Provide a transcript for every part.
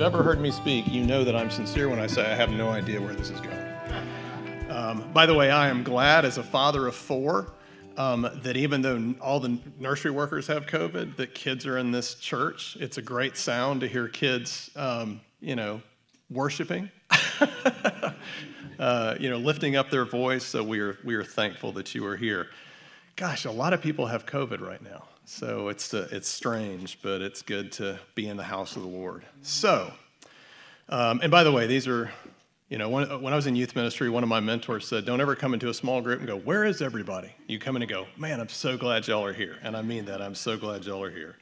you've ever heard me speak, you know that I'm sincere when I say I have no idea where this is going. Um, by the way, I am glad as a father of four um, that even though all the nursery workers have COVID, that kids are in this church. It's a great sound to hear kids, um, you know, worshiping, uh, you know, lifting up their voice. So we are we are thankful that you are here. Gosh, a lot of people have COVID right now. So it's, uh, it's strange, but it's good to be in the house of the Lord. So, um, and by the way, these are, you know, when, when I was in youth ministry, one of my mentors said, don't ever come into a small group and go, where is everybody? You come in and go, man, I'm so glad y'all are here. And I mean that, I'm so glad y'all are here.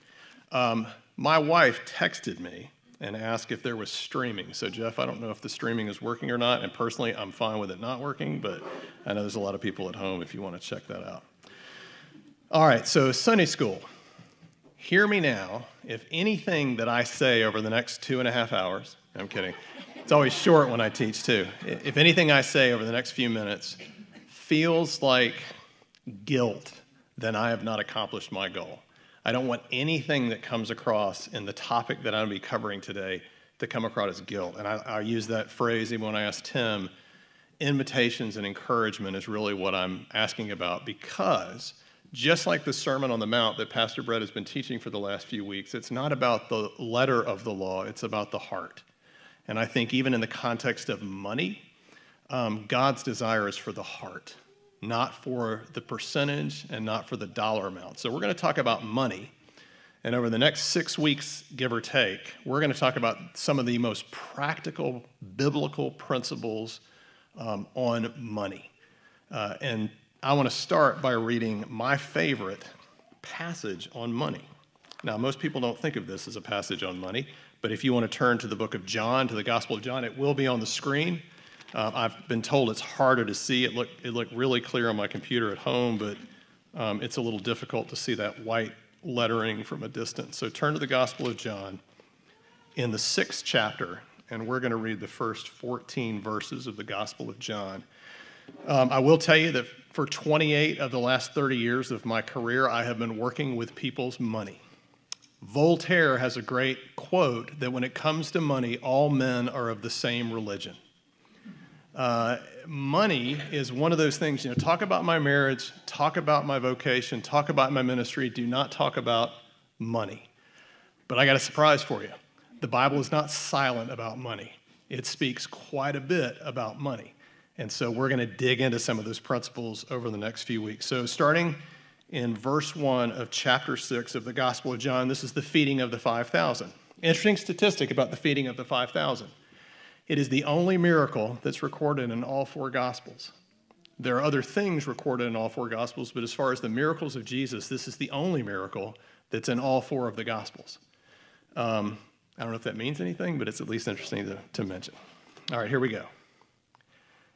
Um, my wife texted me and asked if there was streaming. So, Jeff, I don't know if the streaming is working or not. And personally, I'm fine with it not working, but I know there's a lot of people at home if you want to check that out. All right, so Sunday school. Hear me now. If anything that I say over the next two and a half hours, I'm kidding, it's always short when I teach too. If anything I say over the next few minutes feels like guilt, then I have not accomplished my goal. I don't want anything that comes across in the topic that I'm going to be covering today to come across as guilt. And I, I use that phrase even when I asked Tim. Invitations and encouragement is really what I'm asking about because just like the Sermon on the Mount that Pastor Brett has been teaching for the last few weeks, it's not about the letter of the law, it's about the heart. And I think even in the context of money, um, God's desire is for the heart, not for the percentage and not for the dollar amount. So we're going to talk about money. And over the next six weeks, give or take, we're going to talk about some of the most practical biblical principles um, on money. Uh, and I want to start by reading my favorite passage on money. Now, most people don't think of this as a passage on money, but if you want to turn to the book of John, to the Gospel of John, it will be on the screen. Uh, I've been told it's harder to see. It looked, it looked really clear on my computer at home, but um, it's a little difficult to see that white lettering from a distance. So turn to the Gospel of John in the sixth chapter, and we're going to read the first 14 verses of the Gospel of John. Um, I will tell you that for 28 of the last 30 years of my career, I have been working with people's money. Voltaire has a great quote that when it comes to money, all men are of the same religion. Uh, money is one of those things, you know, talk about my marriage, talk about my vocation, talk about my ministry, do not talk about money. But I got a surprise for you. The Bible is not silent about money, it speaks quite a bit about money. And so we're going to dig into some of those principles over the next few weeks. So, starting in verse 1 of chapter 6 of the Gospel of John, this is the feeding of the 5,000. Interesting statistic about the feeding of the 5,000. It is the only miracle that's recorded in all four Gospels. There are other things recorded in all four Gospels, but as far as the miracles of Jesus, this is the only miracle that's in all four of the Gospels. Um, I don't know if that means anything, but it's at least interesting to, to mention. All right, here we go.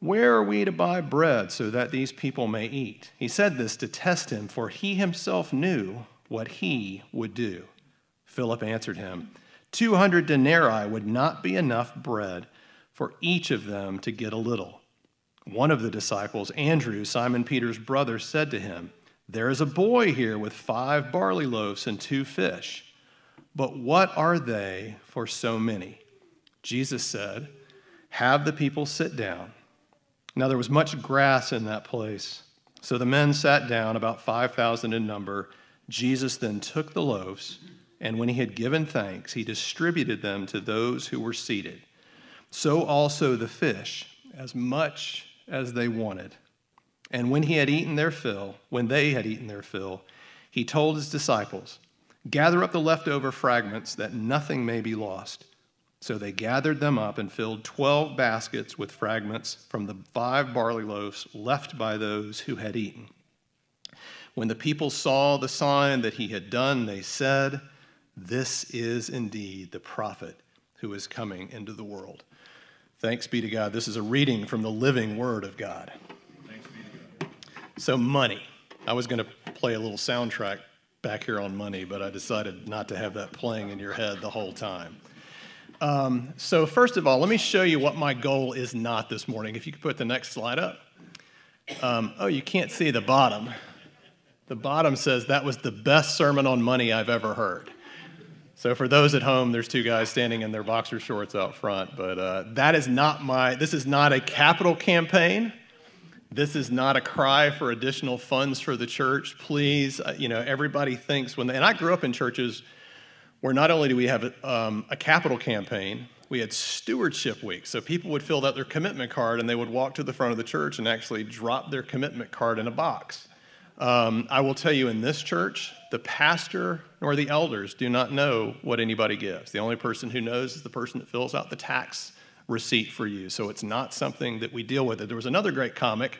where are we to buy bread so that these people may eat? He said this to test him, for he himself knew what he would do. Philip answered him, 200 denarii would not be enough bread for each of them to get a little. One of the disciples, Andrew, Simon Peter's brother, said to him, There is a boy here with five barley loaves and two fish. But what are they for so many? Jesus said, Have the people sit down. Now there was much grass in that place. So the men sat down, about 5,000 in number. Jesus then took the loaves, and when he had given thanks, he distributed them to those who were seated. So also the fish, as much as they wanted. And when he had eaten their fill, when they had eaten their fill, he told his disciples, Gather up the leftover fragments that nothing may be lost. So they gathered them up and filled 12 baskets with fragments from the five barley loaves left by those who had eaten. When the people saw the sign that he had done, they said, This is indeed the prophet who is coming into the world. Thanks be to God. This is a reading from the living Word of God. So, money. I was going to play a little soundtrack back here on money, but I decided not to have that playing in your head the whole time. Um, so, first of all, let me show you what my goal is not this morning. If you could put the next slide up. Um, oh, you can't see the bottom. The bottom says that was the best sermon on money I've ever heard. So for those at home, there's two guys standing in their boxer shorts out front. But uh, that is not my. This is not a capital campaign. This is not a cry for additional funds for the church. Please, uh, you know, everybody thinks when, they, and I grew up in churches where not only do we have a, um, a capital campaign, we had stewardship week. So people would fill out their commitment card and they would walk to the front of the church and actually drop their commitment card in a box. Um, I will tell you in this church, the pastor nor the elders do not know what anybody gives. The only person who knows is the person that fills out the tax receipt for you. So it's not something that we deal with. There was another great comic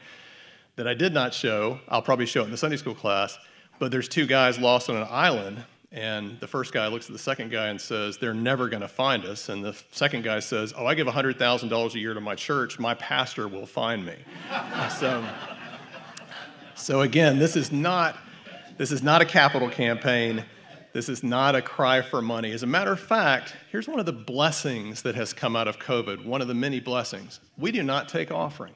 that I did not show. I'll probably show it in the Sunday school class. But there's two guys lost on an island, and the first guy looks at the second guy and says, They're never going to find us. And the second guy says, Oh, I give $100,000 a year to my church. My pastor will find me. so, so, again, this is, not, this is not a capital campaign. This is not a cry for money. As a matter of fact, here's one of the blessings that has come out of COVID, one of the many blessings. We do not take offering.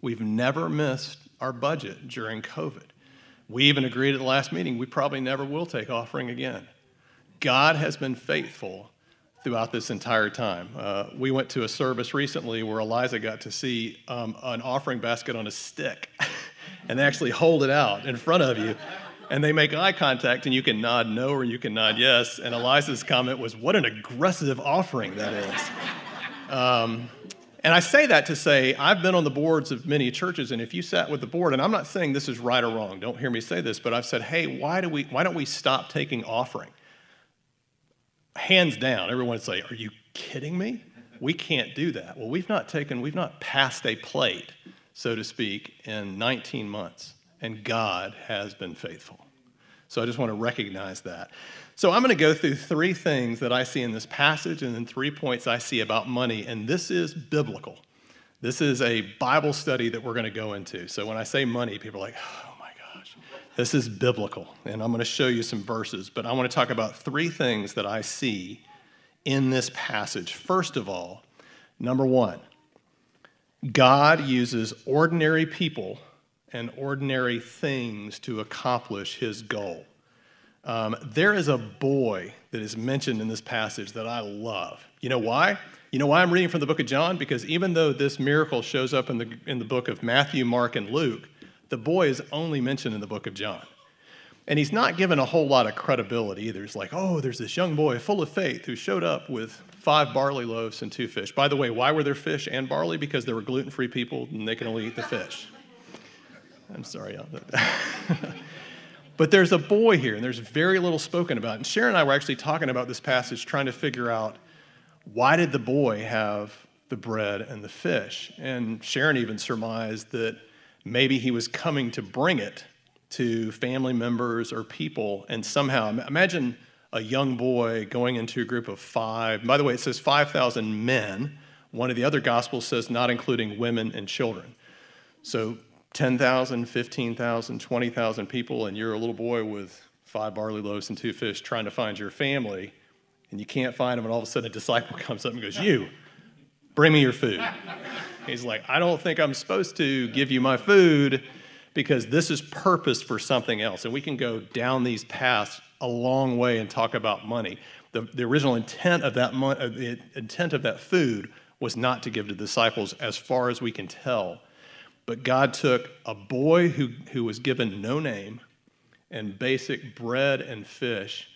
We've never missed our budget during COVID. We even agreed at the last meeting we probably never will take offering again. God has been faithful throughout this entire time. Uh, we went to a service recently where Eliza got to see um, an offering basket on a stick, and they actually hold it out in front of you. And they make eye contact, and you can nod no or you can nod yes. And Eliza's comment was, What an aggressive offering that is. Um, and I say that to say, I've been on the boards of many churches, and if you sat with the board, and I'm not saying this is right or wrong, don't hear me say this, but I've said, hey, why, do we, why don't we stop taking offering? Hands down, everyone would say, are you kidding me? We can't do that. Well, we've not taken, we've not passed a plate, so to speak, in 19 months, and God has been faithful. So I just want to recognize that. So I'm going to go through three things that I see in this passage and then three points I see about money. And this is biblical. This is a Bible study that we're going to go into. So when I say money, people are like, oh my gosh, this is biblical. And I'm going to show you some verses. But I want to talk about three things that I see in this passage. First of all, number one, God uses ordinary people and ordinary things to accomplish his goal. Um, there is a boy that is mentioned in this passage that I love. You know why? You know why I'm reading from the book of John? Because even though this miracle shows up in the, in the book of Matthew, Mark, and Luke, the boy is only mentioned in the book of John. And he's not given a whole lot of credibility either. It's like, oh, there's this young boy full of faith who showed up with five barley loaves and two fish. By the way, why were there fish and barley? Because there were gluten free people and they can only eat the fish. I'm sorry. But there's a boy here, and there's very little spoken about. And Sharon and I were actually talking about this passage, trying to figure out why did the boy have the bread and the fish? And Sharon even surmised that maybe he was coming to bring it to family members or people, and somehow imagine a young boy going into a group of five. By the way, it says 5,000 men. One of the other gospels says not including women and children. So 10,000, 15,000, 20,000 people, and you're a little boy with five barley loaves and two fish trying to find your family, and you can't find them, and all of a sudden a disciple comes up and goes, You, bring me your food. He's like, I don't think I'm supposed to give you my food because this is purposed for something else. And we can go down these paths a long way and talk about money. The, the original intent of that mo- the intent of that food was not to give to disciples, as far as we can tell. But God took a boy who, who was given no name and basic bread and fish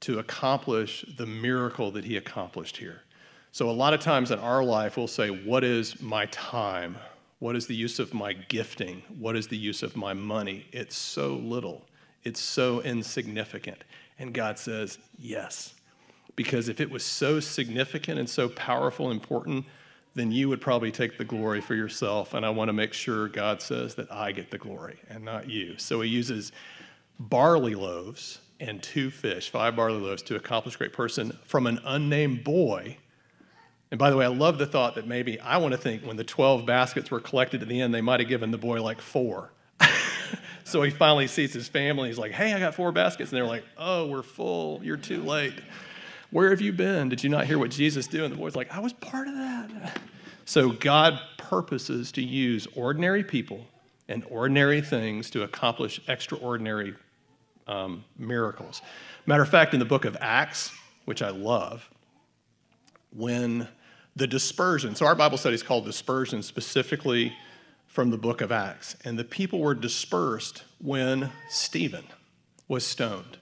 to accomplish the miracle that he accomplished here. So, a lot of times in our life, we'll say, What is my time? What is the use of my gifting? What is the use of my money? It's so little, it's so insignificant. And God says, Yes. Because if it was so significant and so powerful and important, then you would probably take the glory for yourself. And I want to make sure God says that I get the glory and not you. So he uses barley loaves and two fish, five barley loaves, to accomplish great person from an unnamed boy. And by the way, I love the thought that maybe I want to think when the 12 baskets were collected at the end, they might have given the boy like four. so he finally sees his family. He's like, hey, I got four baskets. And they're like, oh, we're full. You're too late. Where have you been? Did you not hear what Jesus did? And the boy's like, I was part of that. So God purposes to use ordinary people and ordinary things to accomplish extraordinary um, miracles. Matter of fact, in the book of Acts, which I love, when the dispersion, so our Bible study is called dispersion specifically from the book of Acts, and the people were dispersed when Stephen was stoned.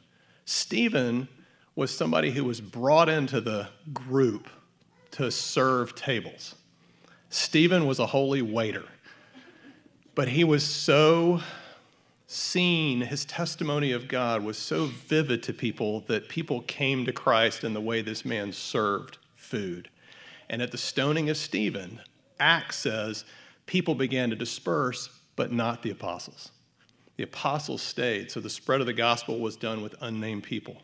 Stephen was somebody who was brought into the group to serve tables. Stephen was a holy waiter, but he was so seen, his testimony of God was so vivid to people that people came to Christ in the way this man served food. And at the stoning of Stephen, Acts says people began to disperse, but not the apostles. The apostles stayed, so the spread of the gospel was done with unnamed people.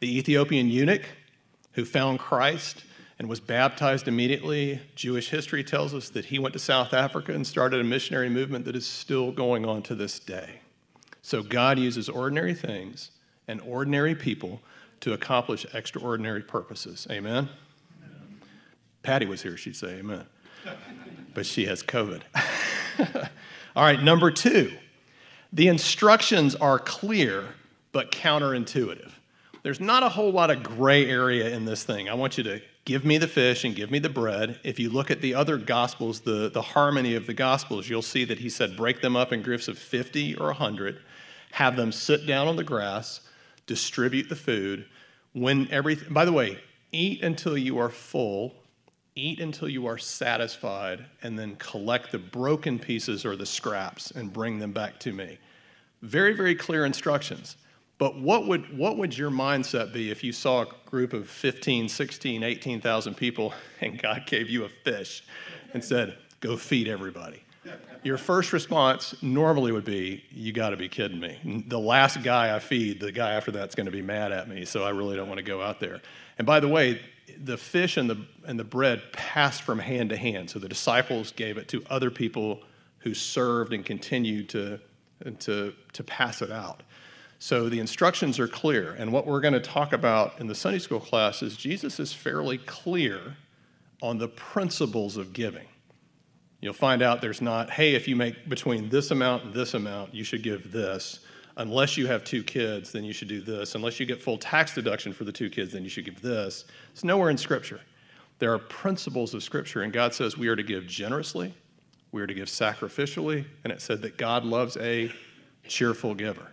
The Ethiopian eunuch who found Christ and was baptized immediately, Jewish history tells us that he went to South Africa and started a missionary movement that is still going on to this day. So God uses ordinary things and ordinary people to accomplish extraordinary purposes. Amen? amen. Patty was here, she'd say amen. but she has COVID. All right, number two, the instructions are clear but counterintuitive. There's not a whole lot of gray area in this thing. I want you to give me the fish and give me the bread. If you look at the other gospels, the, the harmony of the gospels, you'll see that he said, break them up in groups of 50 or 100, have them sit down on the grass, distribute the food. When everything, by the way, eat until you are full, eat until you are satisfied, and then collect the broken pieces or the scraps and bring them back to me. Very, very clear instructions. But what would, what would your mindset be if you saw a group of 15, 16, 18,000 people and God gave you a fish and said, go feed everybody? Your first response normally would be, You got to be kidding me. The last guy I feed, the guy after that's going to be mad at me, so I really don't want to go out there. And by the way, the fish and the, and the bread passed from hand to hand. So the disciples gave it to other people who served and continued to, to, to pass it out. So the instructions are clear. And what we're going to talk about in the Sunday school class is Jesus is fairly clear on the principles of giving. You'll find out there's not, hey, if you make between this amount and this amount, you should give this. Unless you have two kids, then you should do this. Unless you get full tax deduction for the two kids, then you should give this. It's nowhere in Scripture. There are principles of Scripture, and God says we are to give generously, we are to give sacrificially, and it said that God loves a cheerful giver.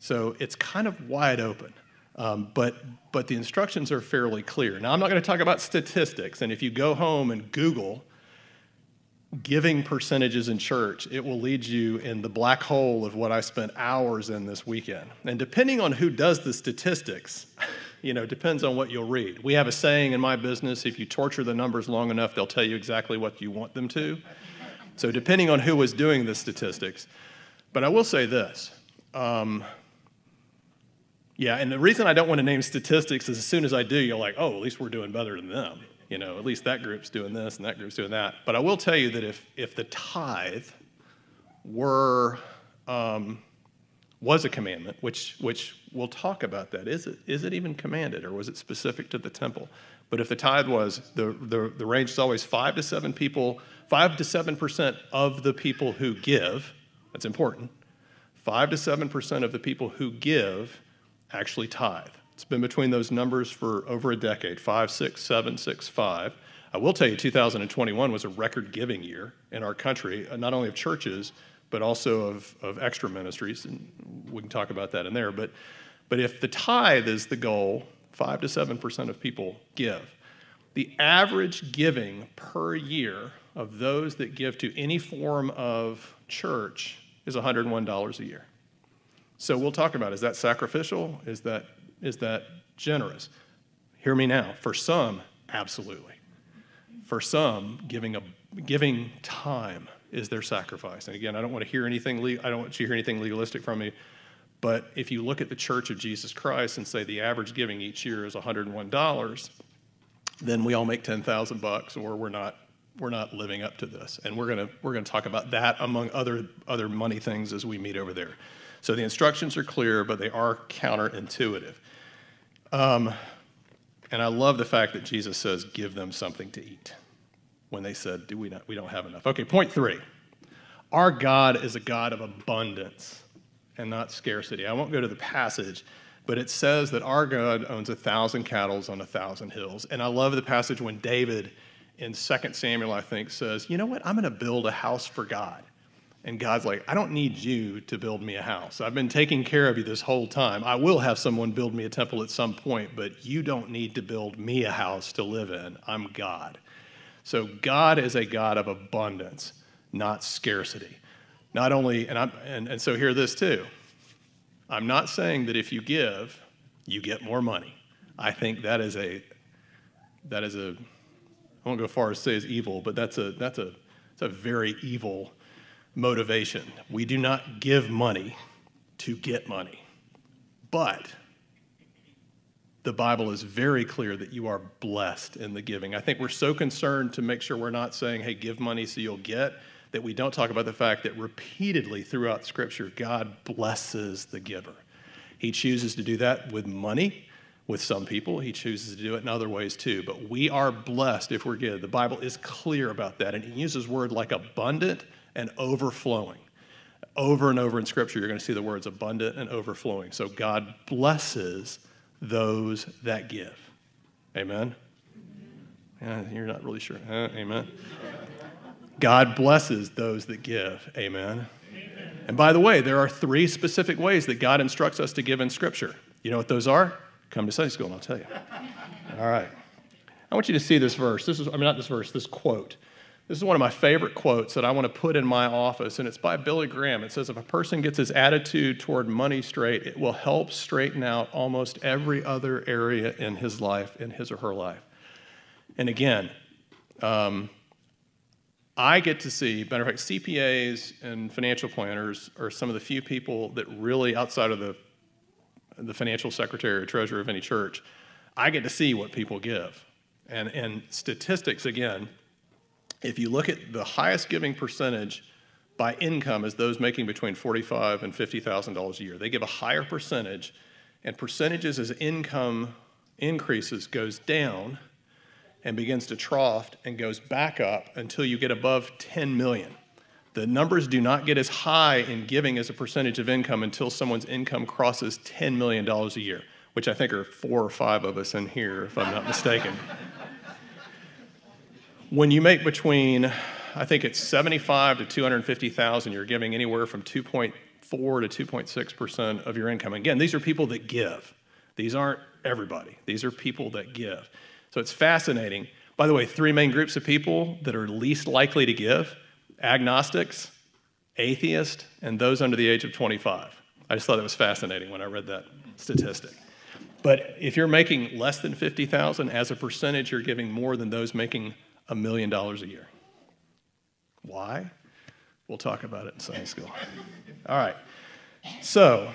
So it's kind of wide open. Um, but, but the instructions are fairly clear. Now, I'm not going to talk about statistics, and if you go home and Google giving percentages in church, it will lead you in the black hole of what I spent hours in this weekend. And depending on who does the statistics, you know, depends on what you'll read. We have a saying in my business if you torture the numbers long enough, they'll tell you exactly what you want them to. So, depending on who was doing the statistics. But I will say this um, yeah, and the reason I don't want to name statistics is as soon as I do, you're like, oh, at least we're doing better than them. You know, at least that group's doing this and that group's doing that. But I will tell you that if, if the tithe were, um, was a commandment, which, which we'll talk about that, is it, is it even commanded or was it specific to the temple? But if the tithe was, the, the, the range is always five to seven people, five to seven percent of the people who give, that's important, five to seven percent of the people who give actually tithe. It's been between those numbers for over a decade five, six, seven, six, five. I will tell you, 2021 was a record giving year in our country, uh, not only of churches, but also of, of extra ministries. And we can talk about that in there. But, but if the tithe is the goal, 5 to 7% of people give. The average giving per year of those that give to any form of church is $101 a year. So we'll talk about is that sacrificial? Is that, is that generous? Hear me now. For some, absolutely. For some, giving, a, giving time is their sacrifice. And again, I don't want to hear anything, I don't want you to hear anything legalistic from me, But if you look at the Church of Jesus Christ and say the average giving each year is $101, then we all make 10,000 bucks or we're not we're not living up to this. And we're going to we're going to talk about that among other other money things as we meet over there. So the instructions are clear, but they are counterintuitive. Um, and I love the fact that Jesus says, "Give them something to eat." When they said, "Do we not? We don't have enough." Okay, point three. Our God is a God of abundance and not scarcity. I won't go to the passage, but it says that our God owns a thousand cattle on a thousand hills. And I love the passage when David in 2 Samuel, I think, says, You know what? I'm going to build a house for God. And God's like, I don't need you to build me a house. I've been taking care of you this whole time. I will have someone build me a temple at some point, but you don't need to build me a house to live in. I'm God. So God is a God of abundance, not scarcity. Not only, and, I'm, and, and so hear this too. I'm not saying that if you give, you get more money. I think that is a, that is a, I won't go far as to say is evil, but that's a, that's a, that's a very evil motivation. We do not give money to get money. But the Bible is very clear that you are blessed in the giving. I think we're so concerned to make sure we're not saying, hey, give money so you'll get, that we don't talk about the fact that repeatedly throughout Scripture, God blesses the giver. He chooses to do that with money with some people. He chooses to do it in other ways too. But we are blessed if we're good. The Bible is clear about that. And he uses words like abundant and overflowing. Over and over in Scripture, you're going to see the words abundant and overflowing. So God blesses those that give. Amen? Yeah, you're not really sure. Huh? Amen. God blesses those that give. Amen. Amen. And by the way, there are three specific ways that God instructs us to give in Scripture. You know what those are? Come to Sunday school and I'll tell you. All right. I want you to see this verse. This is, I mean, not this verse, this quote. This is one of my favorite quotes that I want to put in my office, and it's by Billy Graham. It says, If a person gets his attitude toward money straight, it will help straighten out almost every other area in his life, in his or her life. And again, um, I get to see, matter of fact, CPAs and financial planners are some of the few people that really, outside of the the financial secretary or treasurer of any church, I get to see what people give. And, and statistics, again, if you look at the highest giving percentage by income is those making between $45 and $50,000 a year. They give a higher percentage, and percentages as income increases goes down and begins to trough and goes back up until you get above 10 million. The numbers do not get as high in giving as a percentage of income until someone's income crosses $10 million a year, which I think are four or five of us in here, if I'm not mistaken. when you make between, I think it's 75 to 250,000, you're giving anywhere from 2.4 to 2.6% of your income. Again, these are people that give. These aren't everybody. These are people that give. So it's fascinating. By the way, three main groups of people that are least likely to give agnostics, atheists, and those under the age of 25. I just thought it was fascinating when I read that statistic. But if you're making less than 50,000 as a percentage, you're giving more than those making a million dollars a year. Why? We'll talk about it in Sunday school. All right. So,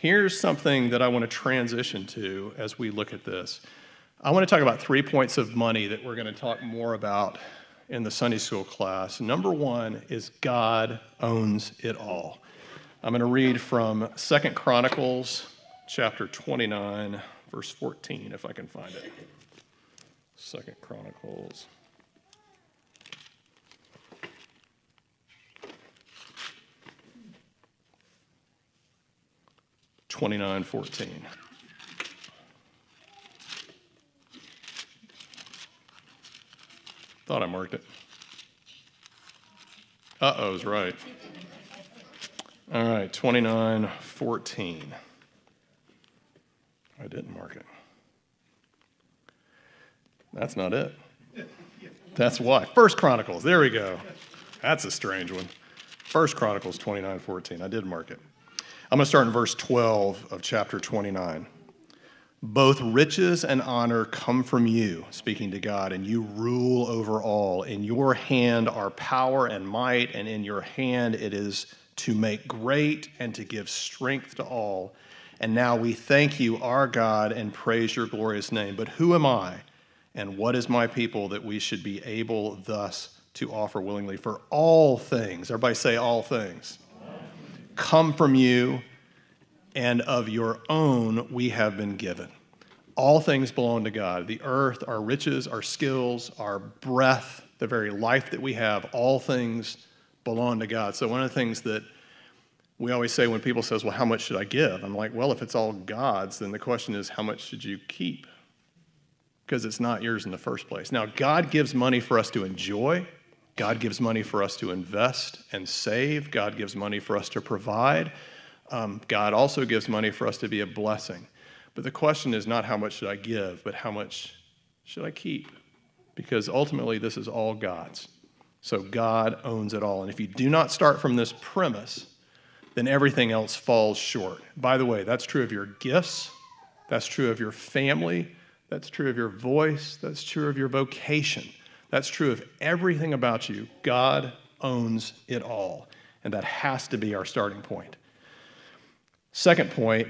here's something that I want to transition to as we look at this. I want to talk about three points of money that we're going to talk more about in the Sunday school class. Number one is God owns it all. I'm going to read from Second Chronicles chapter 29, verse 14, if I can find it. Second Chronicles. Twenty-nine fourteen. Thought I marked it. Uh oh, is right. All right, 29 14. I didn't mark it. That's not it. That's why. First Chronicles, there we go. That's a strange one. First Chronicles 29 14. I did mark it. I'm going to start in verse 12 of chapter 29. Both riches and honor come from you, speaking to God, and you rule over all. In your hand are power and might, and in your hand it is to make great and to give strength to all. And now we thank you, our God, and praise your glorious name. But who am I and what is my people that we should be able thus to offer willingly for all things? Everybody say all things. Come from you, and of your own we have been given. All things belong to God the earth, our riches, our skills, our breath, the very life that we have, all things belong to God. So, one of the things that we always say when people says, "Well, how much should I give?" I'm like, "Well, if it's all God's, then the question is, how much should you keep?" Because it's not yours in the first place. Now, God gives money for us to enjoy. God gives money for us to invest and save. God gives money for us to provide. Um, God also gives money for us to be a blessing. But the question is not how much should I give, but how much should I keep? Because ultimately, this is all God's. So God owns it all. And if you do not start from this premise, then everything else falls short. By the way, that's true of your gifts, that's true of your family, that's true of your voice, that's true of your vocation, that's true of everything about you. God owns it all. And that has to be our starting point. Second point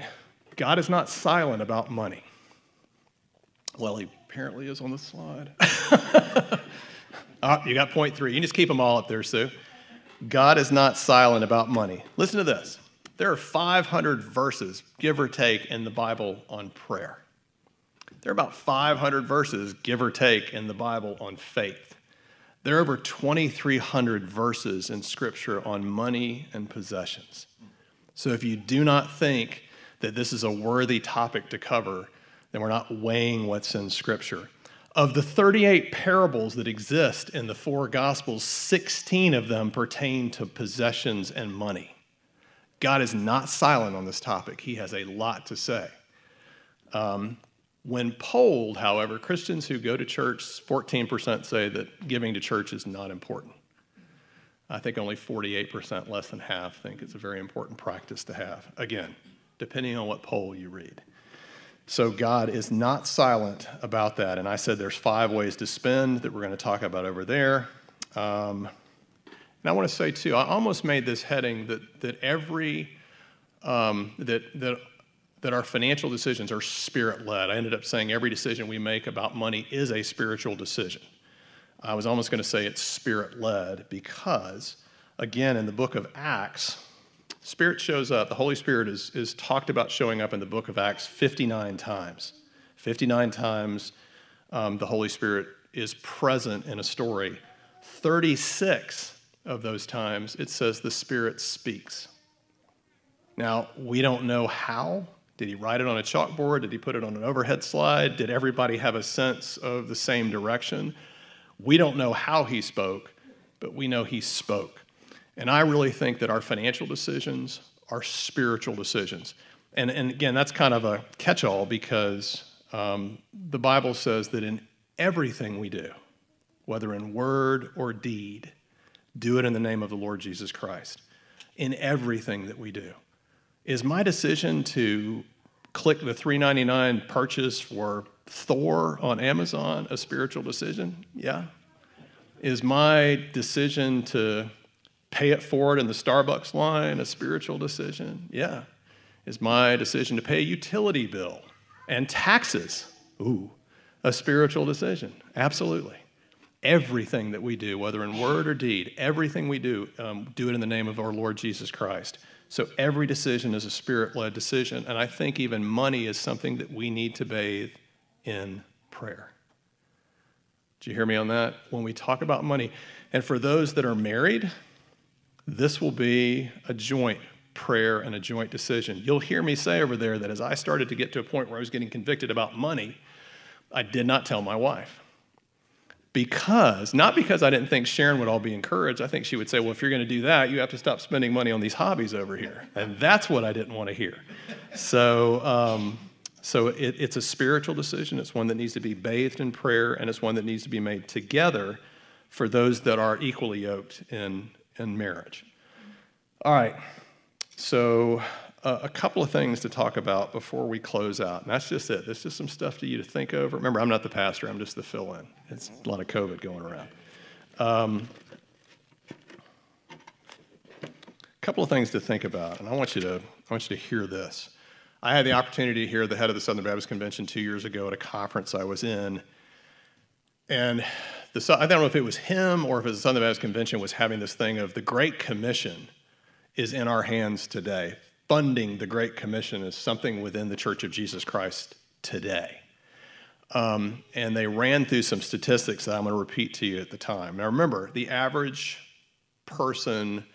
God is not silent about money. Well, he apparently is on the slide. oh, you got point three. You can just keep them all up there, Sue. God is not silent about money. Listen to this. There are 500 verses, give or take, in the Bible on prayer. There are about 500 verses, give or take, in the Bible on faith. There are over 2,300 verses in Scripture on money and possessions. So if you do not think that this is a worthy topic to cover, then we're not weighing what's in Scripture. Of the 38 parables that exist in the four Gospels, 16 of them pertain to possessions and money. God is not silent on this topic, He has a lot to say. Um, when polled, however, Christians who go to church, 14% say that giving to church is not important. I think only 48%, less than half, think it's a very important practice to have. Again, depending on what poll you read. So God is not silent about that. And I said there's five ways to spend that we're going to talk about over there. Um, and I want to say too, I almost made this heading that that every um, that that that our financial decisions are spirit led. I ended up saying every decision we make about money is a spiritual decision. I was almost going to say it's spirit led because, again, in the book of Acts, Spirit shows up. The Holy Spirit is, is talked about showing up in the book of Acts 59 times. 59 times um, the Holy Spirit is present in a story. 36 of those times it says the Spirit speaks. Now, we don't know how. Did he write it on a chalkboard? Did he put it on an overhead slide? Did everybody have a sense of the same direction? We don't know how he spoke, but we know he spoke. And I really think that our financial decisions are spiritual decisions. And, and again, that's kind of a catch all because um, the Bible says that in everything we do, whether in word or deed, do it in the name of the Lord Jesus Christ. In everything that we do. Is my decision to click the $3.99 purchase for Thor on Amazon a spiritual decision? Yeah. Is my decision to pay it forward in the Starbucks line a spiritual decision? Yeah. Is my decision to pay a utility bill and taxes, ooh, a spiritual decision? Absolutely. Everything that we do, whether in word or deed, everything we do, um, do it in the name of our Lord Jesus Christ. So every decision is a spirit led decision. And I think even money is something that we need to bathe in prayer. Do you hear me on that? When we talk about money, and for those that are married, this will be a joint prayer and a joint decision. You'll hear me say over there that as I started to get to a point where I was getting convicted about money, I did not tell my wife. Because, not because I didn't think Sharon would all be encouraged. I think she would say, Well, if you're going to do that, you have to stop spending money on these hobbies over here. And that's what I didn't want to hear. So, um, so it, it's a spiritual decision. It's one that needs to be bathed in prayer, and it's one that needs to be made together for those that are equally yoked in in marriage. All right, so uh, a couple of things to talk about before we close out. And that's just it. That's just some stuff to you to think over. Remember, I'm not the pastor, I'm just the fill in. It's a lot of COVID going around. Um, couple of things to think about, and I want you to, I want you to hear this. I had the opportunity to hear the head of the Southern Baptist Convention two years ago at a conference I was in. And the, I don't know if it was him or if it was the Southern Baptist Convention was having this thing of the Great Commission is in our hands today. Funding the Great Commission is something within the Church of Jesus Christ today. Um, and they ran through some statistics that I'm going to repeat to you at the time. Now, remember, the average person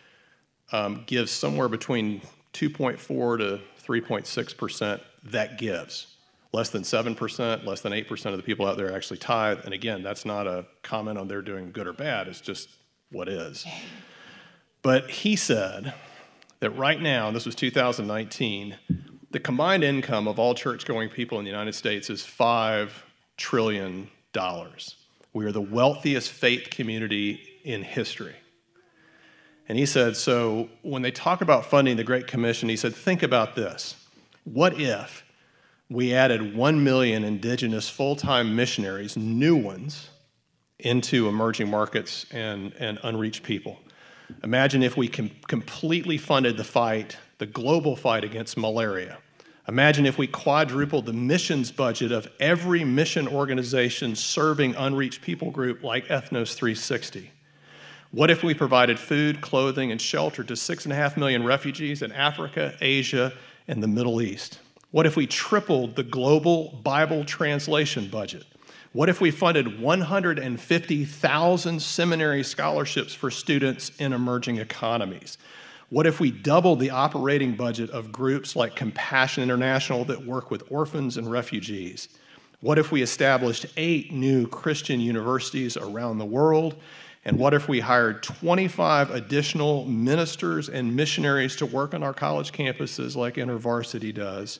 um, gives somewhere between 2.4 to 3.6% that gives. Less than 7%, less than 8% of the people out there actually tithe. And again, that's not a comment on they're doing good or bad, it's just what is. But he said that right now, this was 2019, the combined income of all church going people in the United States is $5 trillion. We are the wealthiest faith community in history. And he said, so when they talk about funding the Great Commission, he said, think about this. What if we added 1 million indigenous full time missionaries, new ones, into emerging markets and, and unreached people? Imagine if we com- completely funded the fight, the global fight against malaria. Imagine if we quadrupled the missions budget of every mission organization serving unreached people group like Ethnos 360. What if we provided food, clothing, and shelter to six and a half million refugees in Africa, Asia, and the Middle East? What if we tripled the global Bible translation budget? What if we funded 150,000 seminary scholarships for students in emerging economies? What if we doubled the operating budget of groups like Compassion International that work with orphans and refugees? What if we established eight new Christian universities around the world and what if we hired 25 additional ministers and missionaries to work on our college campuses like InterVarsity does?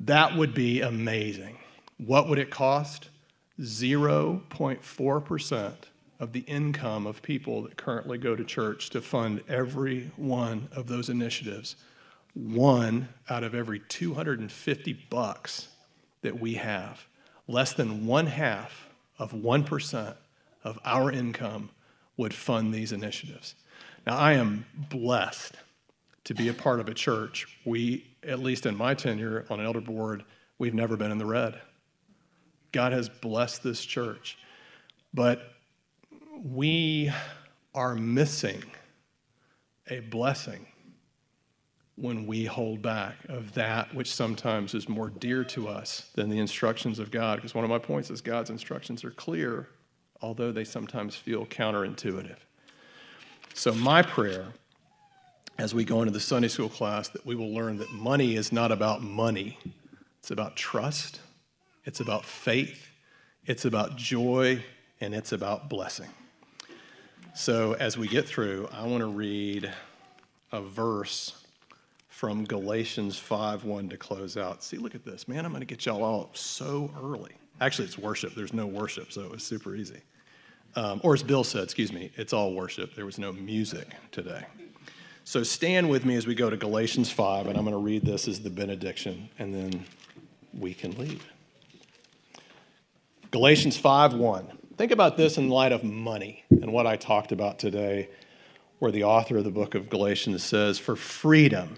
That would be amazing. What would it cost? 0.4% of the income of people that currently go to church to fund every one of those initiatives. One out of every 250 bucks that we have, less than one half of 1% of our income would fund these initiatives. Now, I am blessed to be a part of a church. We, at least in my tenure on an elder board, we've never been in the red. God has blessed this church. But we are missing a blessing when we hold back of that which sometimes is more dear to us than the instructions of God. Because one of my points is God's instructions are clear although they sometimes feel counterintuitive. So, my prayer as we go into the Sunday school class that we will learn that money is not about money, it's about trust, it's about faith, it's about joy, and it's about blessing. So, as we get through, I want to read a verse from Galatians 5 1 to close out. See, look at this. Man, I'm going to get y'all all up so early. Actually, it's worship. There's no worship, so it was super easy. Um, or as Bill said, excuse me, it's all worship. There was no music today. So stand with me as we go to Galatians 5, and I'm going to read this as the benediction, and then we can leave. Galatians 5 1. Think about this in light of money and what I talked about today, where the author of the book of Galatians says, For freedom,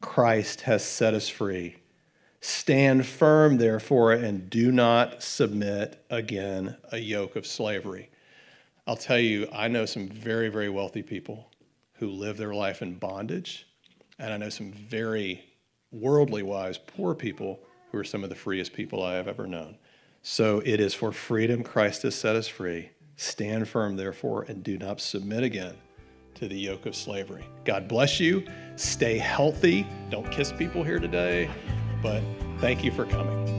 Christ has set us free. Stand firm, therefore, and do not submit again a yoke of slavery. I'll tell you, I know some very, very wealthy people who live their life in bondage, and I know some very worldly wise poor people who are some of the freest people I have ever known. So it is for freedom Christ has set us free. Stand firm, therefore, and do not submit again to the yoke of slavery. God bless you. Stay healthy. Don't kiss people here today but thank you for coming.